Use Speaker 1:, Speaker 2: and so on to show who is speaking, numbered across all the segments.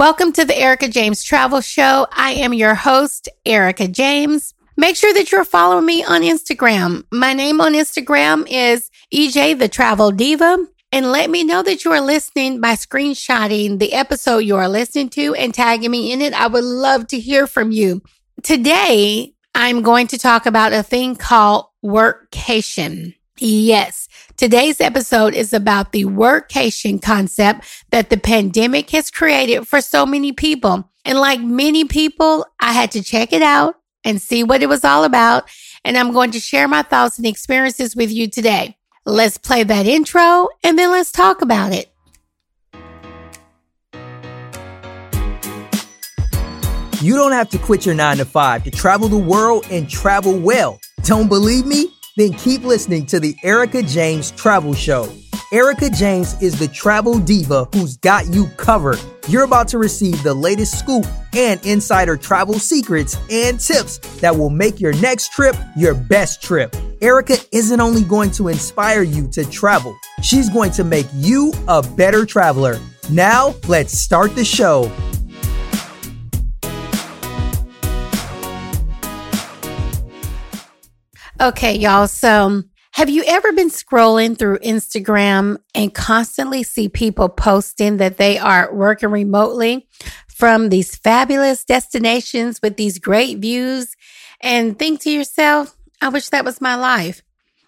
Speaker 1: Welcome to the Erica James Travel Show. I am your host, Erica James. Make sure that you're following me on Instagram. My name on Instagram is EJ the Travel Diva. And let me know that you are listening by screenshotting the episode you are listening to and tagging me in it. I would love to hear from you. Today, I'm going to talk about a thing called workcation. Yes, today's episode is about the workcation concept that the pandemic has created for so many people. And like many people, I had to check it out and see what it was all about. And I'm going to share my thoughts and experiences with you today. Let's play that intro and then let's talk about it.
Speaker 2: You don't have to quit your nine to five to travel the world and travel well. Don't believe me? Then keep listening to the Erica James Travel Show. Erica James is the travel diva who's got you covered. You're about to receive the latest scoop and insider travel secrets and tips that will make your next trip your best trip. Erica isn't only going to inspire you to travel, she's going to make you a better traveler. Now, let's start the show.
Speaker 1: Okay, y'all. So have you ever been scrolling through Instagram and constantly see people posting that they are working remotely from these fabulous destinations with these great views and think to yourself, I wish that was my life.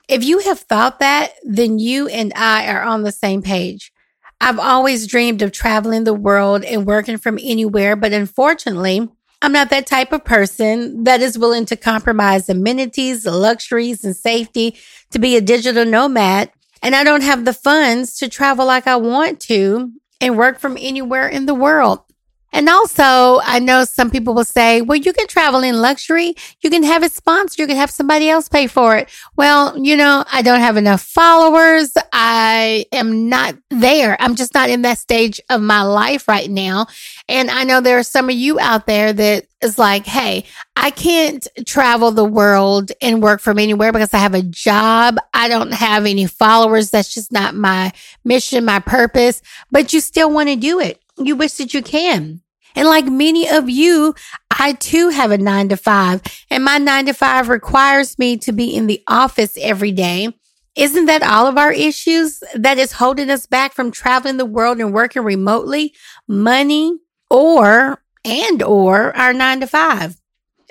Speaker 1: If you have thought that, then you and I are on the same page. I've always dreamed of traveling the world and working from anywhere, but unfortunately, I'm not that type of person that is willing to compromise amenities, luxuries, and safety to be a digital nomad. And I don't have the funds to travel like I want to and work from anywhere in the world. And also, I know some people will say, well, you can travel in luxury. You can have it sponsored. You can have somebody else pay for it. Well, you know, I don't have enough followers. I am not there. I'm just not in that stage of my life right now. And I know there are some of you out there that is like, Hey, I can't travel the world and work from anywhere because I have a job. I don't have any followers. That's just not my mission, my purpose, but you still want to do it you wish that you can. And like many of you, I too have a nine to five and my nine to five requires me to be in the office every day. Isn't that all of our issues that is holding us back from traveling the world and working remotely? Money or, and or our nine to five.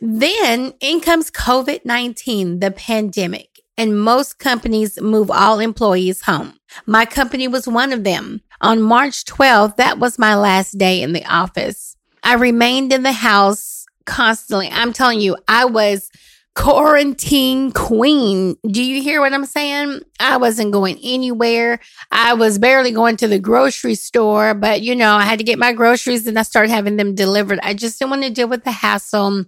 Speaker 1: Then in comes COVID-19, the pandemic and most companies move all employees home. My company was one of them. On March 12th, that was my last day in the office. I remained in the house constantly. I'm telling you, I was quarantine queen. Do you hear what I'm saying? I wasn't going anywhere. I was barely going to the grocery store, but you know, I had to get my groceries and I started having them delivered. I just didn't want to deal with the hassle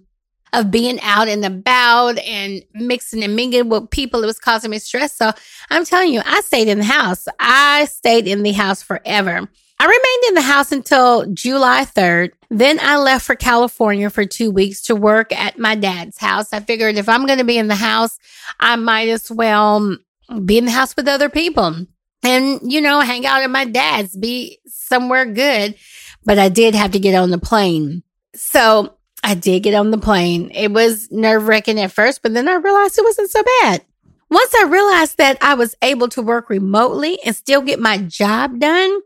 Speaker 1: of being out and about and mixing and mingling with people. It was causing me stress. So I'm telling you, I stayed in the house. I stayed in the house forever. I remained in the house until July 3rd. Then I left for California for two weeks to work at my dad's house. I figured if I'm going to be in the house, I might as well be in the house with other people and, you know, hang out at my dad's, be somewhere good. But I did have to get on the plane. So I did get on the plane. It was nerve wracking at first, but then I realized it wasn't so bad. Once I realized that I was able to work remotely and still get my job done,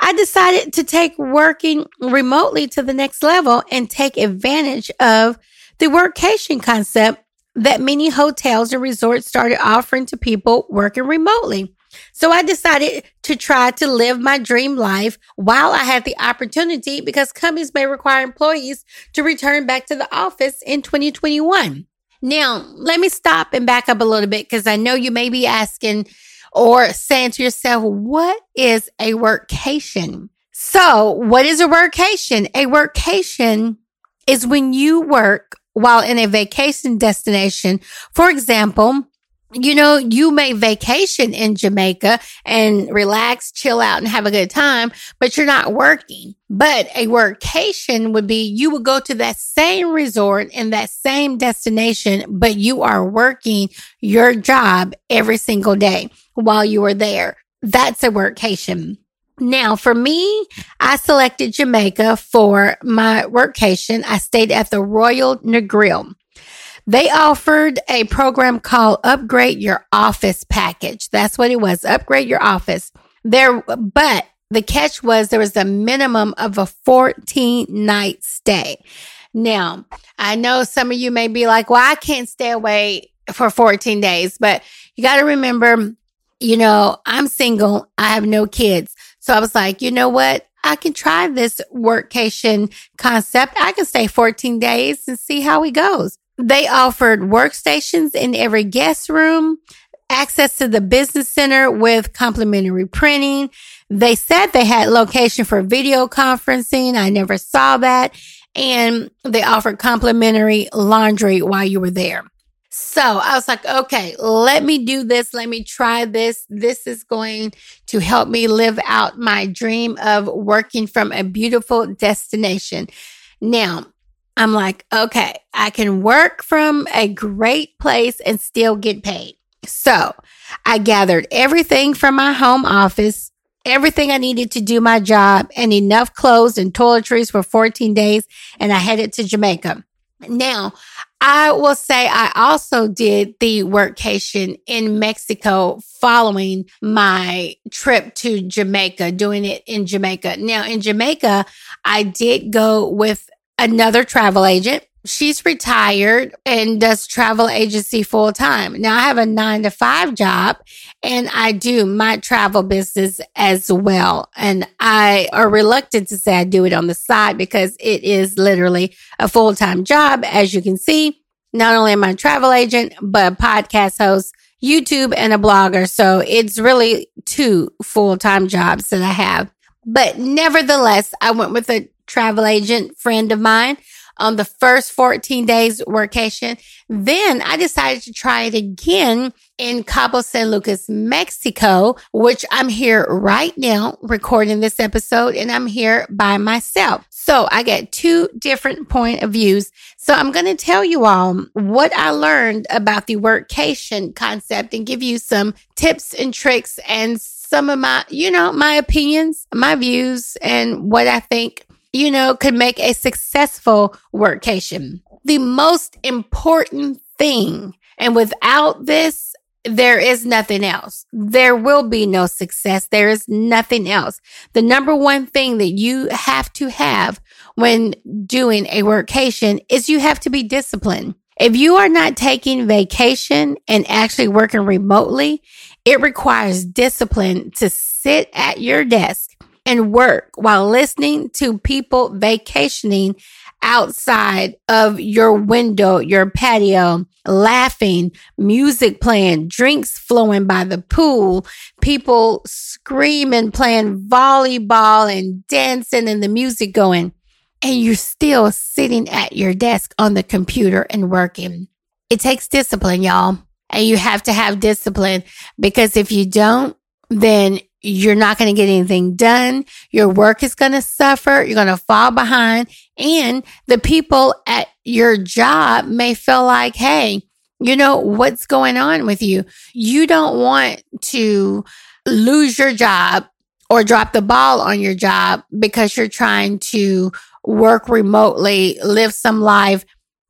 Speaker 1: I decided to take working remotely to the next level and take advantage of the workcation concept that many hotels and resorts started offering to people working remotely. So I decided to try to live my dream life while I had the opportunity because companies may require employees to return back to the office in 2021. Now, let me stop and back up a little bit because I know you may be asking or saying to yourself, what is a workcation? So what is a workcation? A workcation is when you work while in a vacation destination. For example, you know, you may vacation in Jamaica and relax, chill out and have a good time, but you're not working. But a workation would be you would go to that same resort in that same destination, but you are working your job every single day while you are there. That's a workation. Now, for me, I selected Jamaica for my workcation. I stayed at the Royal Negril. They offered a program called Upgrade Your Office Package. That's what it was. Upgrade your office. There, but the catch was there was a minimum of a 14 night stay. Now, I know some of you may be like, well, I can't stay away for 14 days, but you got to remember, you know, I'm single. I have no kids. So I was like, you know what? I can try this workcation concept. I can stay 14 days and see how it goes. They offered workstations in every guest room, access to the business center with complimentary printing. They said they had location for video conferencing. I never saw that. And they offered complimentary laundry while you were there. So I was like, okay, let me do this. Let me try this. This is going to help me live out my dream of working from a beautiful destination. Now, I'm like, okay, I can work from a great place and still get paid. So I gathered everything from my home office, everything I needed to do my job, and enough clothes and toiletries for 14 days, and I headed to Jamaica. Now, I will say I also did the workcation in Mexico following my trip to Jamaica, doing it in Jamaica. Now, in Jamaica, I did go with another travel agent she's retired and does travel agency full time. Now I have a nine to five job and I do my travel business as well. And I are reluctant to say I do it on the side because it is literally a full time job. As you can see, not only am I a travel agent, but a podcast host, YouTube and a blogger. So it's really two full time jobs that I have. But nevertheless, I went with a travel agent friend of mine on the first 14 days workation. Then I decided to try it again in Cabo San Lucas, Mexico, which I'm here right now recording this episode and I'm here by myself. So I get two different point of views. So I'm going to tell you all what I learned about the workcation concept and give you some tips and tricks and some of my, you know, my opinions, my views and what I think you know, could make a successful workcation. The most important thing, and without this, there is nothing else. There will be no success. There is nothing else. The number one thing that you have to have when doing a workcation is you have to be disciplined. If you are not taking vacation and actually working remotely, it requires discipline to sit at your desk and work while listening to people vacationing outside of your window, your patio, laughing, music playing, drinks flowing by the pool, people screaming, playing volleyball and dancing and the music going. And you're still sitting at your desk on the computer and working. It takes discipline, y'all. And you have to have discipline because if you don't, then you're not going to get anything done. Your work is going to suffer. You're going to fall behind. And the people at your job may feel like, Hey, you know, what's going on with you? You don't want to lose your job or drop the ball on your job because you're trying to work remotely, live some life.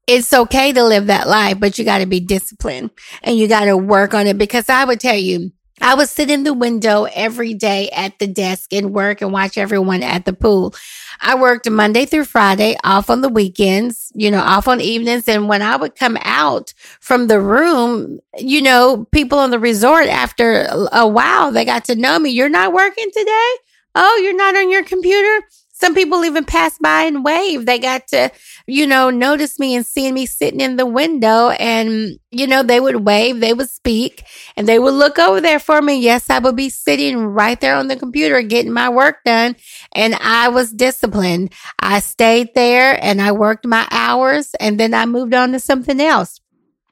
Speaker 1: It's okay to live that life, but you got to be disciplined and you got to work on it because I would tell you, I would sit in the window every day at the desk and work and watch everyone at the pool. I worked Monday through Friday, off on the weekends, you know, off on evenings. And when I would come out from the room, you know, people on the resort after a while, they got to know me. You're not working today? Oh, you're not on your computer? Some people even pass by and wave. They got to, you know, notice me and seeing me sitting in the window and, you know, they would wave, they would speak and they would look over there for me. Yes, I would be sitting right there on the computer getting my work done. And I was disciplined. I stayed there and I worked my hours and then I moved on to something else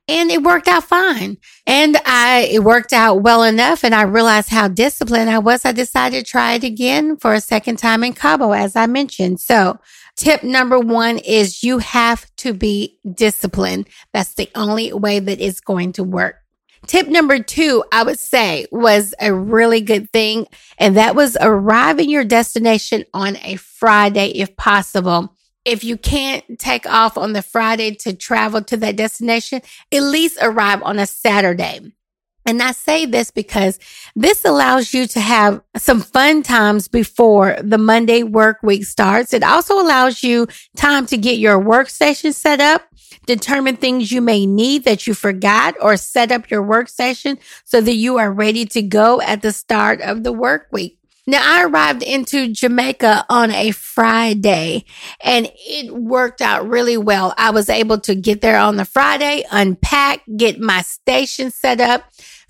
Speaker 1: and it worked out fine. And I, it worked out well enough. And I realized how disciplined I was. I decided to try it again for a second time in Cabo, as I mentioned. So tip number one is you have to be disciplined. That's the only way that it's going to work. Tip number two, I would say was a really good thing. And that was arriving your destination on a Friday if possible. If you can't take off on the Friday to travel to that destination, at least arrive on a Saturday. And I say this because this allows you to have some fun times before the Monday work week starts. It also allows you time to get your workstation set up, determine things you may need that you forgot or set up your workstation so that you are ready to go at the start of the work week. Now I arrived into Jamaica on a Friday and it worked out really well. I was able to get there on the Friday, unpack, get my station set up,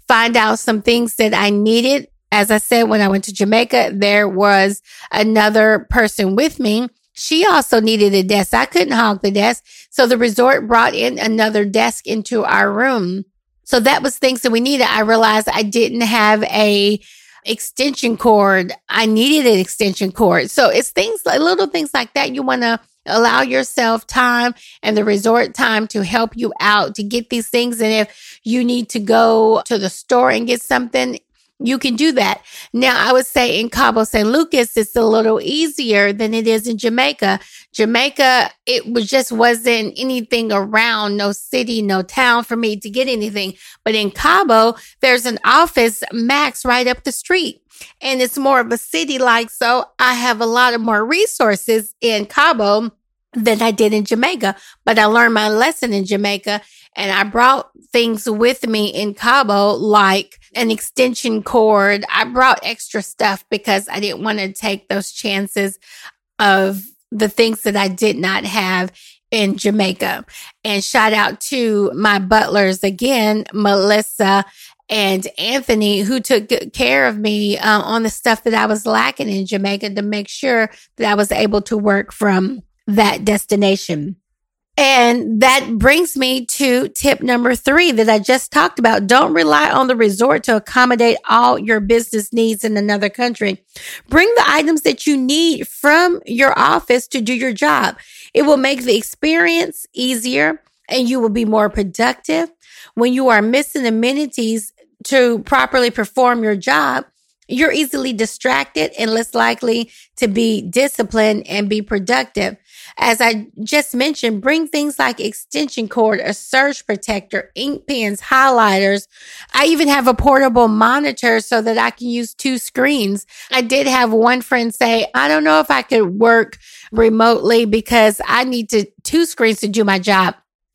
Speaker 1: find out some things that I needed. As I said, when I went to Jamaica, there was another person with me. She also needed a desk. I couldn't hog the desk. So the resort brought in another desk into our room. So that was things that we needed. I realized I didn't have a extension cord. I needed an extension cord. So it's things like little things like that. You want to allow yourself time and the resort time to help you out to get these things. And if you need to go to the store and get something, you can do that. Now, I would say in Cabo San Lucas, it's a little easier than it is in Jamaica. Jamaica, it was just wasn't anything around, no city, no town for me to get anything. But in Cabo, there's an office max right up the street and it's more of a city like. So I have a lot of more resources in Cabo than I did in Jamaica, but I learned my lesson in Jamaica and I brought things with me in Cabo, like an extension cord. I brought extra stuff because I didn't want to take those chances of the things that I did not have in Jamaica. And shout out to my butlers again, Melissa and Anthony, who took good care of me uh, on the stuff that I was lacking in Jamaica to make sure that I was able to work from that destination. And that brings me to tip number three that I just talked about. Don't rely on the resort to accommodate all your business needs in another country. Bring the items that you need from your office to do your job. It will make the experience easier and you will be more productive. When you are missing amenities to properly perform your job, you're easily distracted and less likely to be disciplined and be productive. As I just mentioned, bring things like extension cord, a surge protector, ink pens, highlighters. I even have a portable monitor so that I can use two screens. I did have one friend say, I don't know if I could work remotely because I need to two screens to do my job.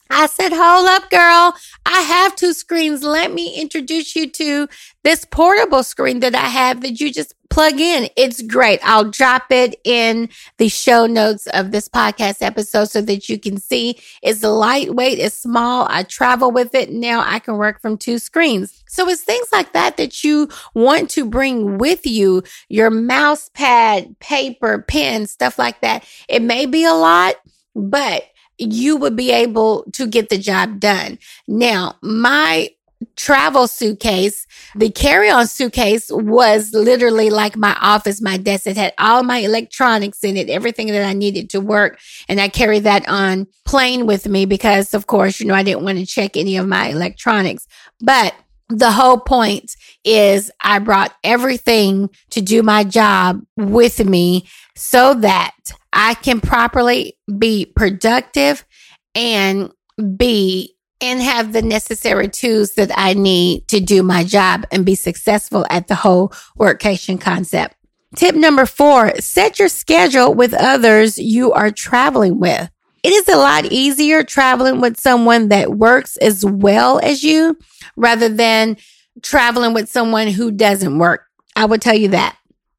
Speaker 1: I said, hold up, girl. I have two screens. Let me introduce you to this portable screen that I have that you just plug in. It's great. I'll drop it in the show notes of this podcast episode so that you can see it's lightweight, it's small. I travel with it. Now I can work from two screens. So it's things like that that you want to bring with you, your mouse pad, paper, pen, stuff like that. It may be a lot, but you would be able to get the job done. Now, my travel suitcase, the carry on suitcase was literally like my office, my desk. It had all my electronics in it, everything that I needed to work. And I carried that on plane with me because, of course, you know, I didn't want to check any of my electronics. But the whole point is I brought everything to do my job with me so that I can properly be productive and be and have the necessary tools that I need to do my job and be successful at the whole workcation concept. Tip number four, set your schedule with others you are traveling with. It is a lot easier traveling with someone that works as well as you rather than traveling with someone who doesn't work. I will tell you that.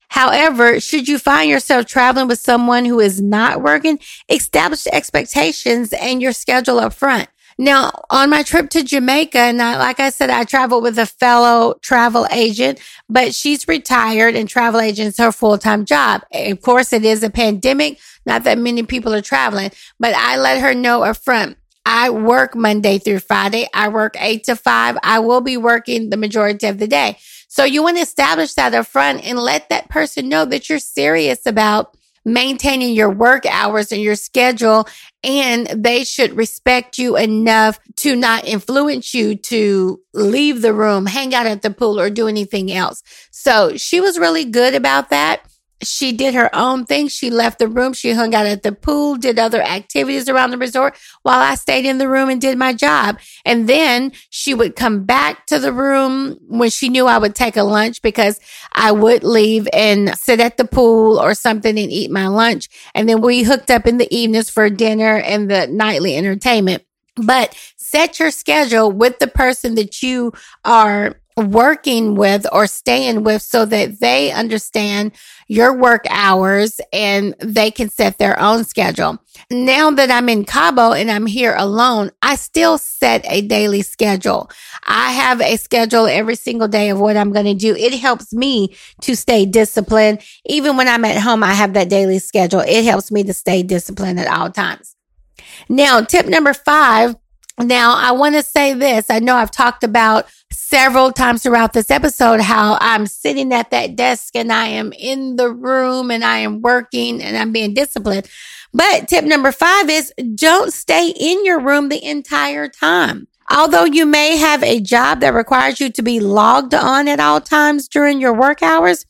Speaker 1: However, should you find yourself traveling with someone who is not working, establish expectations and your schedule up front. Now, on my trip to Jamaica, and I, like I said, I traveled with a fellow travel agent, but she's retired and travel agents her full-time job. Of course, it is a pandemic. Not that many people are traveling, but I let her know up front. I work Monday through Friday. I work eight to five. I will be working the majority of the day. So you want to establish that up front and let that person know that you're serious about maintaining your work hours and your schedule. And they should respect you enough to not influence you to leave the room, hang out at the pool, or do anything else. So she was really good about that she did her own thing. She left the room. She hung out at the pool, did other activities around the resort while I stayed in the room and did my job. And then she would come back to the room when she knew I would take a lunch because I would leave and sit at the pool or something and eat my lunch. And then we hooked up in the evenings for dinner and the nightly entertainment. But set your schedule with the person that you are working with or staying with so that they understand your work hours and they can set their own schedule. Now that I'm in Cabo and I'm here alone, I still set a daily schedule. I have a schedule every single day of what I'm going to do. It helps me to stay disciplined. Even when I'm at home, I have that daily schedule. It helps me to stay disciplined at all times. Now, tip number five. Now, I want to say this. I know I've talked about several times throughout this episode how I'm sitting at that desk and I am in the room and I am working and I'm being disciplined. But tip number five is don't stay in your room the entire time. Although you may have a job that requires you to be logged on at all times during your work hours,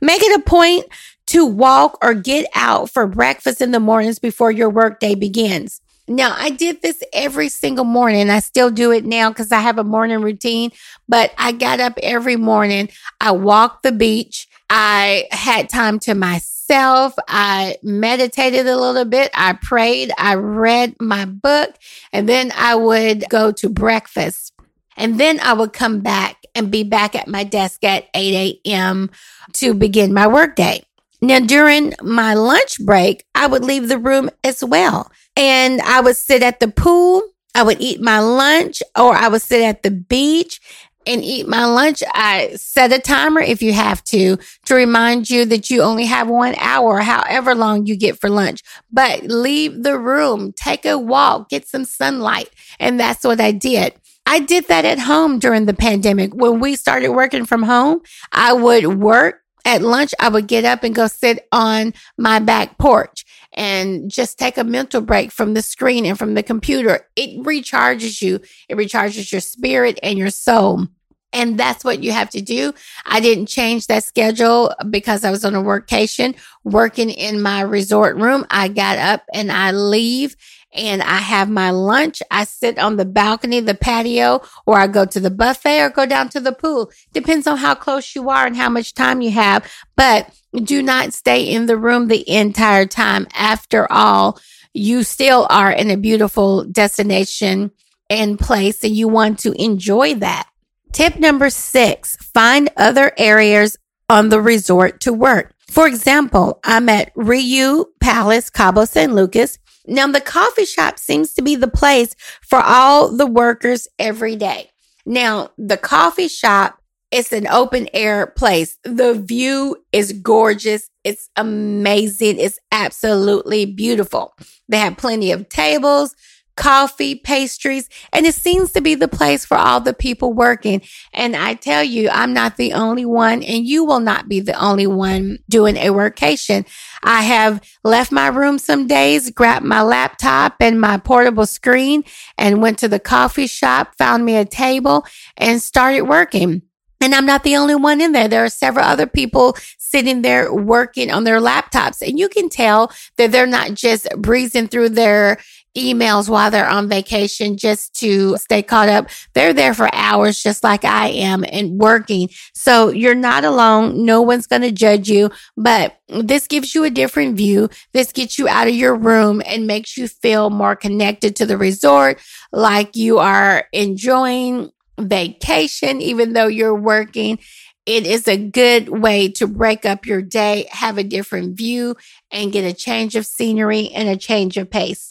Speaker 1: make it a point to walk or get out for breakfast in the mornings before your workday begins. Now, I did this every single morning. I still do it now because I have a morning routine, but I got up every morning. I walked the beach. I had time to myself. I meditated a little bit. I prayed. I read my book and then I would go to breakfast. And then I would come back and be back at my desk at 8 a.m. to begin my workday. Now, during my lunch break, I would leave the room as well and I would sit at the pool. I would eat my lunch or I would sit at the beach and eat my lunch. I set a timer if you have to, to remind you that you only have one hour, however long you get for lunch. But leave the room, take a walk, get some sunlight. And that's what I did. I did that at home during the pandemic. When we started working from home, I would work at lunch. I would get up and go sit on my back porch and just take a mental break from the screen and from the computer. It recharges you. It recharges your spirit and your soul. And that's what you have to do. I didn't change that schedule because I was on a workation working in my resort room. I got up and I leave and I have my lunch. I sit on the balcony, the patio, or I go to the buffet or go down to the pool. Depends on how close you are and how much time you have. But do not stay in the room the entire time. After all, you still are in a beautiful destination and place and you want to enjoy that. Tip number six, find other areas on the resort to work. For example, I'm at Riu Palace, Cabo San Lucas. Now, the coffee shop seems to be the place for all the workers every day. Now, the coffee shop is an open air place. The view is gorgeous. It's amazing. It's absolutely beautiful. They have plenty of tables, coffee, pastries, and it seems to be the place for all the people working. And I tell you, I'm not the only one, and you will not be the only one doing a workation. I have left my room some days, grabbed my laptop and my portable screen, and went to the coffee shop, found me a table, and started working. And I'm not the only one in there. There are several other people sitting there working on their laptops. And you can tell that they're not just breezing through their emails while they're on vacation just to stay caught up. They're there for hours, just like I am and working. So you're not alone. No one's going to judge you, but this gives you a different view. This gets you out of your room and makes you feel more connected to the resort, like you are enjoying vacation, even though you're working. It is a good way to break up your day, have a different view, and get a change of scenery and a change of pace.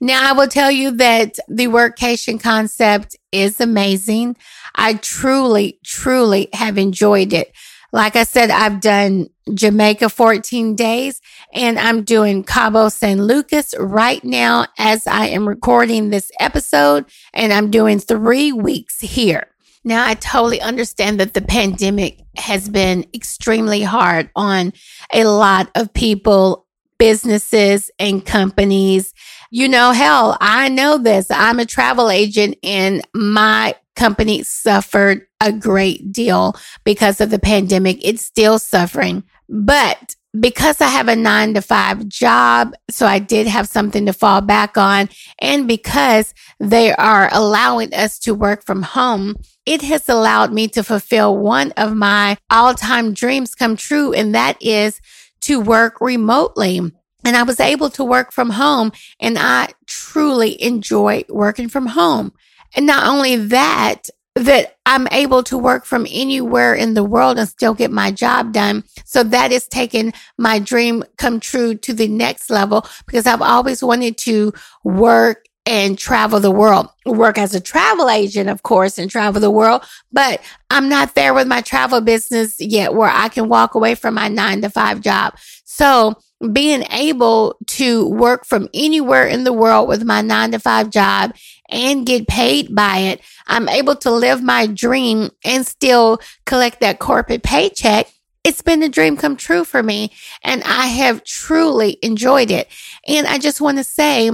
Speaker 1: Now, I will tell you that the workcation concept is amazing. I truly, truly have enjoyed it. Like I said, I've done Jamaica 14 days and I'm doing Cabo San Lucas right now as I am recording this episode and I'm doing three weeks here. Now, I totally understand that the pandemic has been extremely hard on a lot of people businesses and companies. You know, hell, I know this. I'm a travel agent and my company suffered a great deal because of the pandemic. It's still suffering, but because I have a nine to five job, so I did have something to fall back on. And because they are allowing us to work from home, it has allowed me to fulfill one of my all time dreams come true. And that is to work remotely. And I was able to work from home and I truly enjoy working from home. And not only that, that I'm able to work from anywhere in the world and still get my job done. So that is taking my dream come true to the next level because I've always wanted to work and travel the world, work as a travel agent, of course, and travel the world. But I'm not there with my travel business yet where I can walk away from my nine to five job. So being able to work from anywhere in the world with my nine to five job and get paid by it, I'm able to live my dream and still collect that corporate paycheck. It's been a dream come true for me and I have truly enjoyed it. And I just want to say,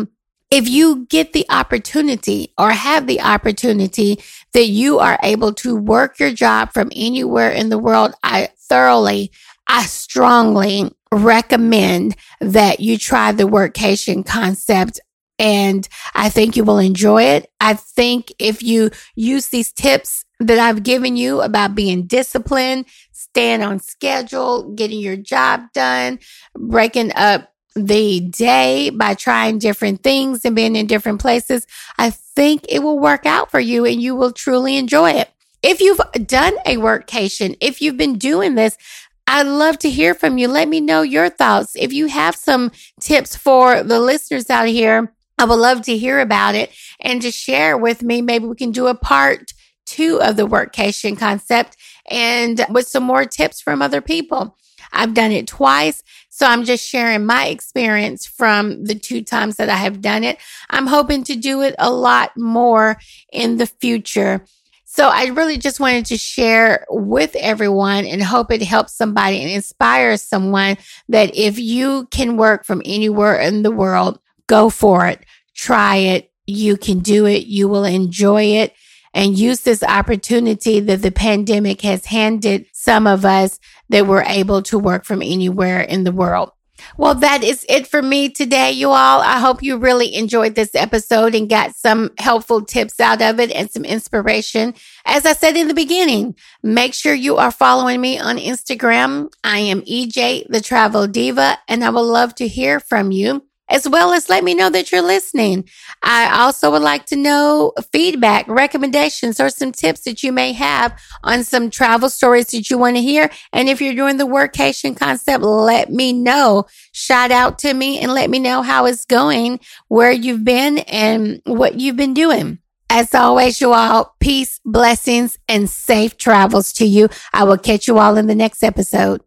Speaker 1: if you get the opportunity or have the opportunity that you are able to work your job from anywhere in the world, I thoroughly, I strongly recommend that you try the workcation concept and I think you will enjoy it. I think if you use these tips that I've given you about being disciplined, staying on schedule, getting your job done, breaking up the day by trying different things and being in different places, I think it will work out for you and you will truly enjoy it. If you've done a workcation, if you've been doing this, I'd love to hear from you. Let me know your thoughts. If you have some tips for the listeners out here, I would love to hear about it and to share with me. Maybe we can do a part two of the workcation concept and with some more tips from other people. I've done it twice. So I'm just sharing my experience from the two times that I have done it. I'm hoping to do it a lot more in the future. So I really just wanted to share with everyone and hope it helps somebody and inspires someone that if you can work from anywhere in the world, go for it. Try it. You can do it. You will enjoy it and use this opportunity that the pandemic has handed some of us that we're able to work from anywhere in the world. Well, that is it for me today, you all. I hope you really enjoyed this episode and got some helpful tips out of it and some inspiration. As I said in the beginning, make sure you are following me on Instagram. I am EJ, the travel diva, and I would love to hear from you as well as let me know that you're listening. I also would like to know feedback, recommendations, or some tips that you may have on some travel stories that you want to hear. And if you're doing the workation concept, let me know. Shout out to me and let me know how it's going, where you've been and what you've been doing. As always, you all, peace, blessings, and safe travels to you. I will catch you all in the next episode.